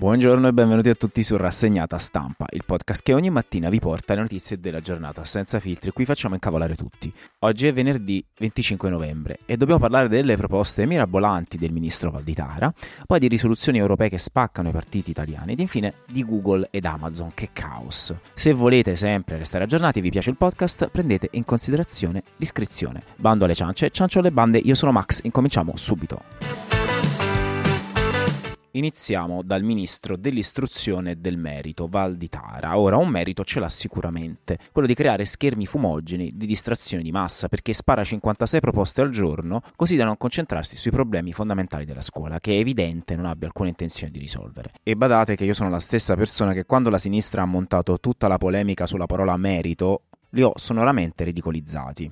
Buongiorno e benvenuti a tutti su Rassegnata Stampa, il podcast che ogni mattina vi porta le notizie della giornata senza filtri, qui facciamo incavolare tutti. Oggi è venerdì 25 novembre e dobbiamo parlare delle proposte mirabolanti del ministro Valditara, poi di risoluzioni europee che spaccano i partiti italiani ed infine di Google ed Amazon, che caos. Se volete sempre restare aggiornati e vi piace il podcast, prendete in considerazione l'iscrizione. Bando alle ciance, ciancio alle bande, io sono Max, incominciamo subito. Iniziamo dal ministro dell'istruzione e del merito, Valditara. Ora, un merito ce l'ha sicuramente, quello di creare schermi fumogeni di distrazione di massa, perché spara 56 proposte al giorno, così da non concentrarsi sui problemi fondamentali della scuola, che è evidente non abbia alcuna intenzione di risolvere. E badate che io sono la stessa persona che quando la sinistra ha montato tutta la polemica sulla parola merito, li ho sonoramente ridicolizzati.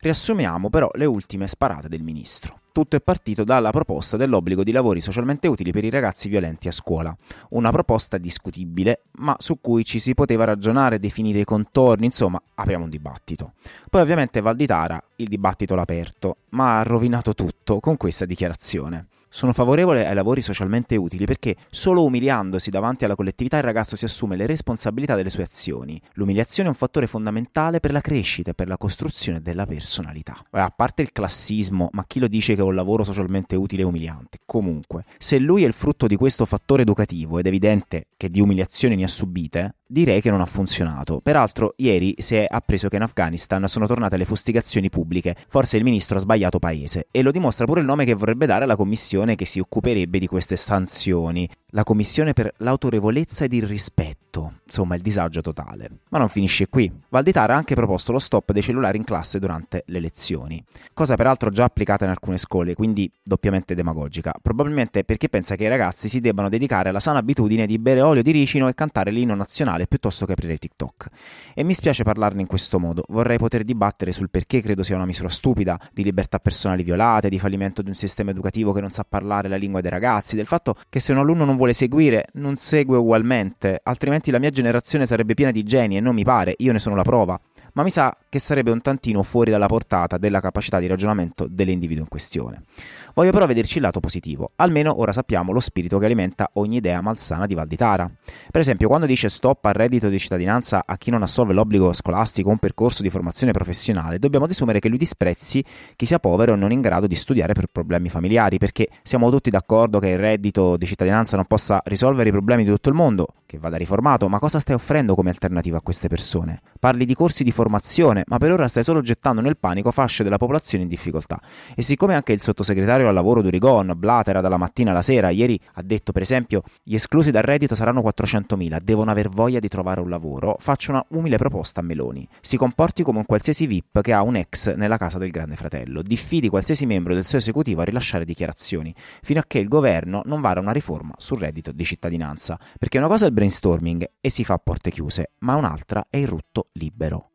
Riassumiamo però le ultime sparate del ministro. Tutto è partito dalla proposta dell'obbligo di lavori socialmente utili per i ragazzi violenti a scuola. Una proposta discutibile, ma su cui ci si poteva ragionare, definire i contorni, insomma, apriamo un dibattito. Poi ovviamente Valditara il dibattito l'ha aperto, ma ha rovinato tutto con questa dichiarazione. Sono favorevole ai lavori socialmente utili perché solo umiliandosi davanti alla collettività il ragazzo si assume le responsabilità delle sue azioni. L'umiliazione è un fattore fondamentale per la crescita e per la costruzione della personalità. A parte il classismo, ma chi lo dice che un lavoro socialmente utile è umiliante? Comunque, se lui è il frutto di questo fattore educativo ed è evidente che di umiliazioni ne ha subite, direi che non ha funzionato. Peraltro, ieri si è appreso che in Afghanistan sono tornate le fustigazioni pubbliche. Forse il ministro ha sbagliato paese. E lo dimostra pure il nome che vorrebbe dare alla commissione che si occuperebbe di queste sanzioni. La commissione per l'autorevolezza ed il rispetto. Insomma, il disagio totale. Ma non finisce qui. Valditara ha anche proposto lo stop dei cellulari in classe durante le lezioni. Cosa peraltro già applicata in alcune scuole, quindi doppiamente demagogica. Probabilmente perché pensa che i ragazzi si debbano dedicare alla sana abitudine di bere olio di ricino e cantare l'inno nazionale piuttosto che aprire TikTok. E mi spiace parlarne in questo modo. Vorrei poter dibattere sul perché credo sia una misura stupida, di libertà personali violate, di fallimento di un sistema educativo che non sa parlare la lingua dei ragazzi, del fatto che se un alunno non vuole seguire, non segue ugualmente, altrimenti la mia generazione sarebbe piena di geni e non mi pare, io ne sono la prova ma mi sa che sarebbe un tantino fuori dalla portata della capacità di ragionamento dell'individuo in questione. Voglio però vederci il lato positivo, almeno ora sappiamo lo spirito che alimenta ogni idea malsana di Valditara. Per esempio, quando dice stop al reddito di cittadinanza a chi non assolve l'obbligo scolastico o un percorso di formazione professionale, dobbiamo desumere che lui disprezzi chi sia povero e non in grado di studiare per problemi familiari, perché siamo tutti d'accordo che il reddito di cittadinanza non possa risolvere i problemi di tutto il mondo, che vada riformato, ma cosa stai offrendo come alternativa a queste persone? Parli di corsi di formazione, ma per ora stai solo gettando nel panico fasce della popolazione in difficoltà. E siccome anche il sottosegretario al lavoro Durigon, Blatera dalla mattina alla sera, ieri ha detto per esempio gli esclusi dal reddito saranno 400.000, devono aver voglia di trovare un lavoro, faccio una umile proposta a Meloni. Si comporti come un qualsiasi VIP che ha un ex nella casa del grande fratello, diffidi qualsiasi membro del suo esecutivo a rilasciare dichiarazioni, fino a che il governo non vara una riforma sul reddito di cittadinanza. Perché una cosa è il brainstorming e si fa a porte chiuse, ma un'altra è il rutto libero.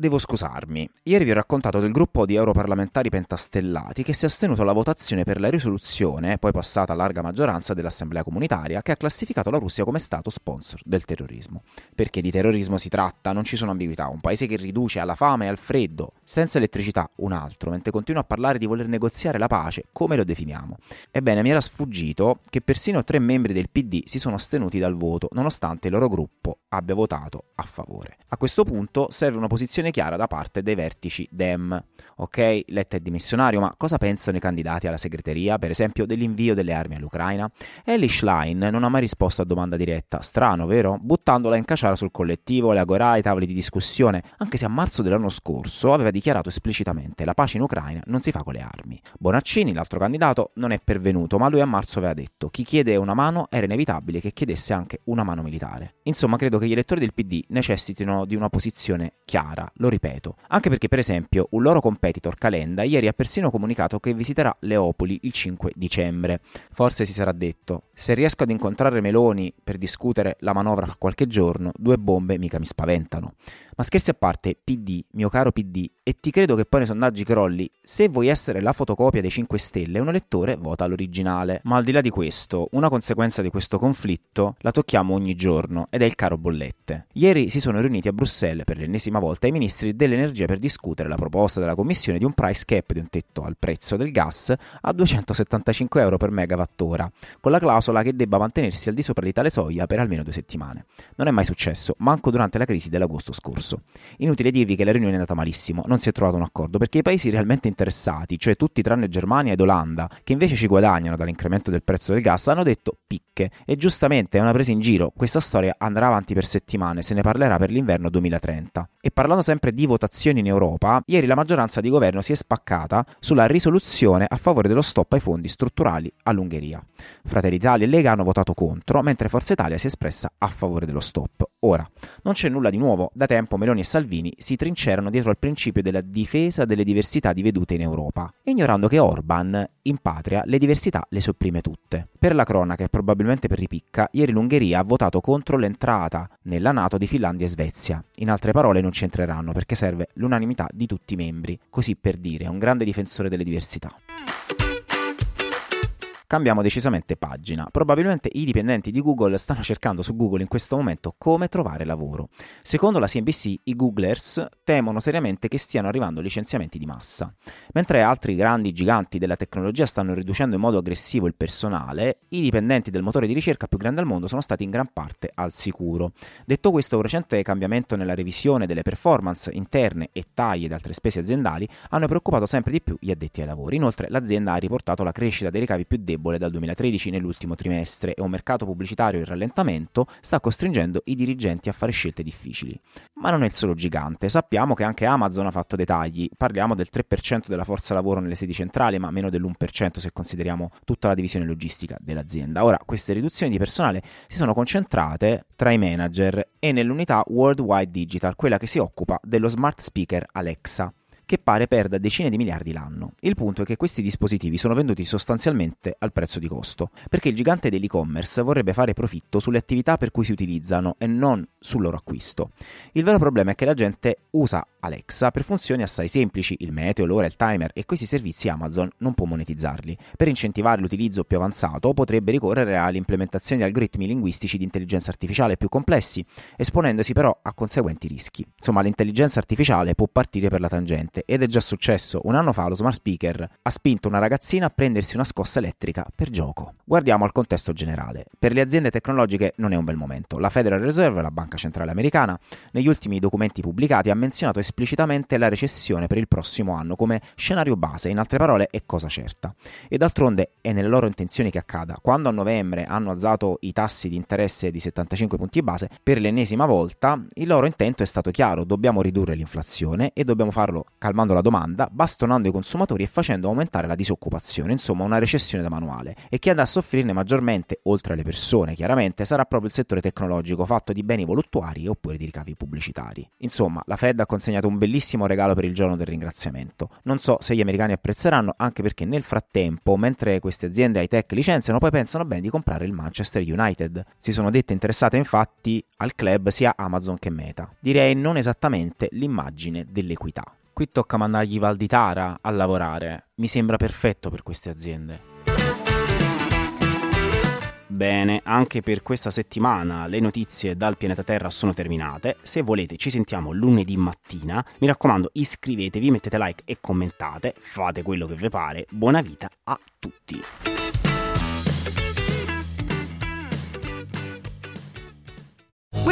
Devo scusarmi. Ieri vi ho raccontato del gruppo di europarlamentari pentastellati che si è astenuto alla votazione per la risoluzione, poi passata a larga maggioranza dell'Assemblea comunitaria, che ha classificato la Russia come Stato sponsor del terrorismo. Perché di terrorismo si tratta, non ci sono ambiguità. Un paese che riduce alla fame e al freddo, senza elettricità, un altro, mentre continua a parlare di voler negoziare la pace, come lo definiamo? Ebbene, mi era sfuggito che persino tre membri del PD si sono astenuti dal voto, nonostante il loro gruppo abbia votato a favore. A questo punto serve una posizione chiara da parte dei vertici Dem. Ok, Letta è dimissionario, ma cosa pensano i candidati alla segreteria, per esempio, dell'invio delle armi all'Ucraina? Ellie Schlein non ha mai risposto a domanda diretta, strano, vero? Buttandola in caciara sul collettivo, le agorà, i tavoli di discussione, anche se a marzo dell'anno scorso aveva dichiarato esplicitamente la pace in Ucraina non si fa con le armi. Bonaccini, l'altro candidato, non è pervenuto, ma lui a marzo aveva detto chi chiede una mano era inevitabile che chiedesse anche una mano militare. Insomma, credo che gli elettori del PD necessitino di una posizione chiara lo ripeto, anche perché per esempio un loro competitor Calenda ieri ha persino comunicato che visiterà Leopoli il 5 dicembre. Forse si sarà detto, se riesco ad incontrare Meloni per discutere la manovra qualche giorno, due bombe mica mi spaventano. Ma scherzi a parte, PD, mio caro PD, e ti credo che poi nei sondaggi crolli, se vuoi essere la fotocopia dei 5 Stelle, un elettore vota l'originale. Ma al di là di questo, una conseguenza di questo conflitto la tocchiamo ogni giorno ed è il caro bollette. Ieri si sono riuniti a Bruxelles per l'ennesima volta i ministri dell'energia per discutere la proposta della Commissione di un price cap di un tetto al prezzo del gas a 275 euro per megawattora, con la clausola che debba mantenersi al di sopra di tale soglia per almeno due settimane. Non è mai successo, manco durante la crisi dell'agosto scorso corso. Inutile dirvi che la riunione è andata malissimo, non si è trovato un accordo perché i paesi realmente interessati, cioè tutti tranne Germania ed Olanda, che invece ci guadagnano dall'incremento del prezzo del gas, hanno detto picche e giustamente è una presa in giro, questa storia andrà avanti per settimane, se ne parlerà per l'inverno 2030. E parlando sempre di votazioni in Europa, ieri la maggioranza di governo si è spaccata sulla risoluzione a favore dello stop ai fondi strutturali all'Ungheria. Fratelli Italia e Lega hanno votato contro, mentre Forza Italia si è espressa a favore dello stop. Ora, non c'è nulla di nuovo, da tempo Meloni e Salvini si trincerano dietro al principio della difesa delle diversità di vedute in Europa, ignorando che Orban, in patria, le diversità le sopprime tutte. Per la cronaca e probabilmente per ripicca, ieri l'Ungheria ha votato contro l'entrata nella Nato di Finlandia e Svezia. In altre parole non c'entreranno perché serve l'unanimità di tutti i membri, così per dire, è un grande difensore delle diversità. Cambiamo decisamente pagina. Probabilmente i dipendenti di Google stanno cercando su Google in questo momento come trovare lavoro. Secondo la CNBC, i Googlers temono seriamente che stiano arrivando licenziamenti di massa. Mentre altri grandi giganti della tecnologia stanno riducendo in modo aggressivo il personale, i dipendenti del motore di ricerca più grande al mondo sono stati in gran parte al sicuro. Detto questo, un recente cambiamento nella revisione delle performance interne e taglie ed altre spese aziendali hanno preoccupato sempre di più gli addetti ai lavori. Inoltre, l'azienda ha riportato la crescita dei ricavi più deboli debole dal 2013 nell'ultimo trimestre e un mercato pubblicitario in rallentamento sta costringendo i dirigenti a fare scelte difficili. Ma non è il solo gigante, sappiamo che anche Amazon ha fatto dei tagli, parliamo del 3% della forza lavoro nelle sedi centrali, ma meno dell'1% se consideriamo tutta la divisione logistica dell'azienda. Ora, queste riduzioni di personale si sono concentrate tra i manager e nell'unità Worldwide Digital, quella che si occupa dello smart speaker Alexa che pare perda decine di miliardi l'anno. Il punto è che questi dispositivi sono venduti sostanzialmente al prezzo di costo, perché il gigante dell'e-commerce vorrebbe fare profitto sulle attività per cui si utilizzano e non sul loro acquisto. Il vero problema è che la gente usa Alexa per funzioni assai semplici, il meteo, l'ora, il timer e questi servizi Amazon non può monetizzarli. Per incentivare l'utilizzo più avanzato potrebbe ricorrere all'implementazione di algoritmi linguistici di intelligenza artificiale più complessi, esponendosi però a conseguenti rischi. Insomma, l'intelligenza artificiale può partire per la tangente niente ed è già successo. Un anno fa lo smart speaker ha spinto una ragazzina a prendersi una scossa elettrica per gioco. Guardiamo al contesto generale. Per le aziende tecnologiche non è un bel momento. La Federal Reserve, la banca centrale americana, negli ultimi documenti pubblicati ha menzionato esplicitamente la recessione per il prossimo anno come scenario base, in altre parole è cosa certa. E d'altronde è nelle loro intenzioni che accada. Quando a novembre hanno alzato i tassi di interesse di 75 punti base, per l'ennesima volta il loro intento è stato chiaro, dobbiamo ridurre l'inflazione e dobbiamo farlo calmando la domanda, bastonando i consumatori e facendo aumentare la disoccupazione, insomma una recessione da manuale. E chi andrà a soffrirne maggiormente, oltre alle persone chiaramente, sarà proprio il settore tecnologico fatto di beni voluttuari oppure di ricavi pubblicitari. Insomma, la Fed ha consegnato un bellissimo regalo per il giorno del ringraziamento. Non so se gli americani apprezzeranno, anche perché nel frattempo, mentre queste aziende high tech licenziano, poi pensano bene di comprare il Manchester United. Si sono dette interessate infatti al club sia Amazon che Meta. Direi non esattamente l'immagine dell'equità. Qui tocca mandargli Valditara a lavorare. Mi sembra perfetto per queste aziende. Bene, anche per questa settimana le notizie dal pianeta Terra sono terminate. Se volete ci sentiamo lunedì mattina. Mi raccomando, iscrivetevi, mettete like e commentate, fate quello che vi pare. Buona vita a tutti.